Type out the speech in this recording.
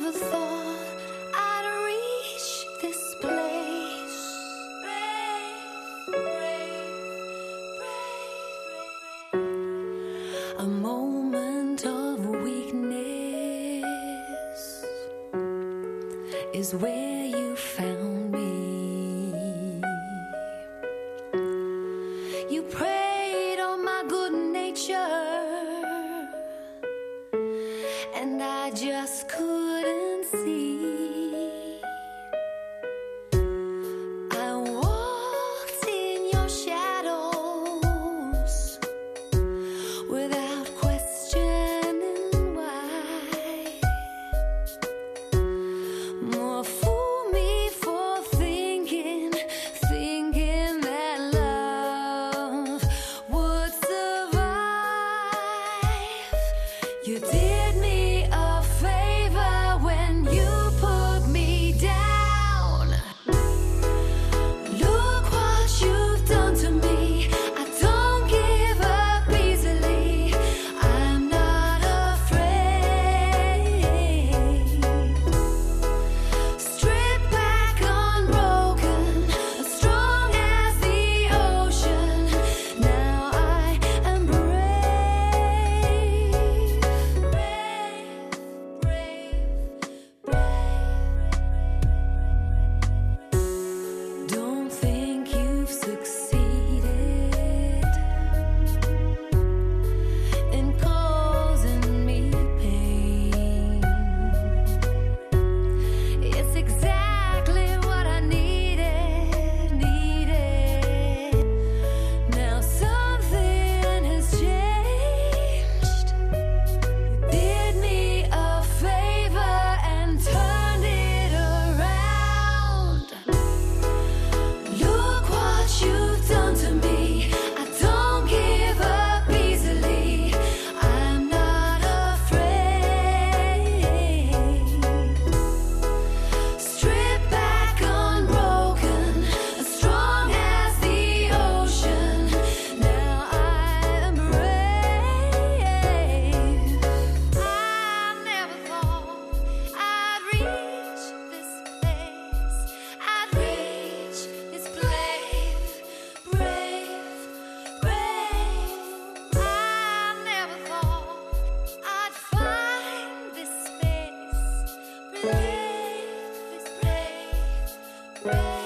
never thought I'd reach this place. A moment of weakness is where you found me. You preyed on my good nature, and I just couldn't. brave, brave, brave.